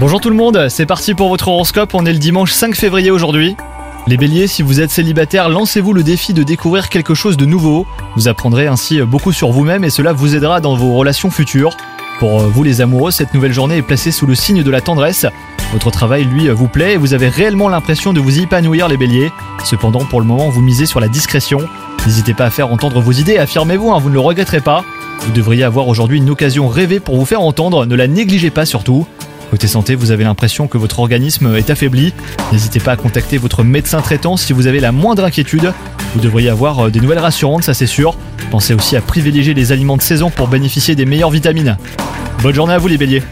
Bonjour tout le monde, c'est parti pour votre horoscope, on est le dimanche 5 février aujourd'hui. Les béliers, si vous êtes célibataire, lancez-vous le défi de découvrir quelque chose de nouveau. Vous apprendrez ainsi beaucoup sur vous-même et cela vous aidera dans vos relations futures. Pour vous les amoureux, cette nouvelle journée est placée sous le signe de la tendresse. Votre travail, lui, vous plaît et vous avez réellement l'impression de vous épanouir les béliers. Cependant, pour le moment, vous misez sur la discrétion. N'hésitez pas à faire entendre vos idées, affirmez-vous, hein, vous ne le regretterez pas. Vous devriez avoir aujourd'hui une occasion rêvée pour vous faire entendre, ne la négligez pas surtout. Côté santé, vous avez l'impression que votre organisme est affaibli. N'hésitez pas à contacter votre médecin traitant si vous avez la moindre inquiétude. Vous devriez avoir euh, des nouvelles rassurantes, ça c'est sûr. Pensez aussi à privilégier les aliments de saison pour bénéficier des meilleures vitamines. Bonne journée à vous les béliers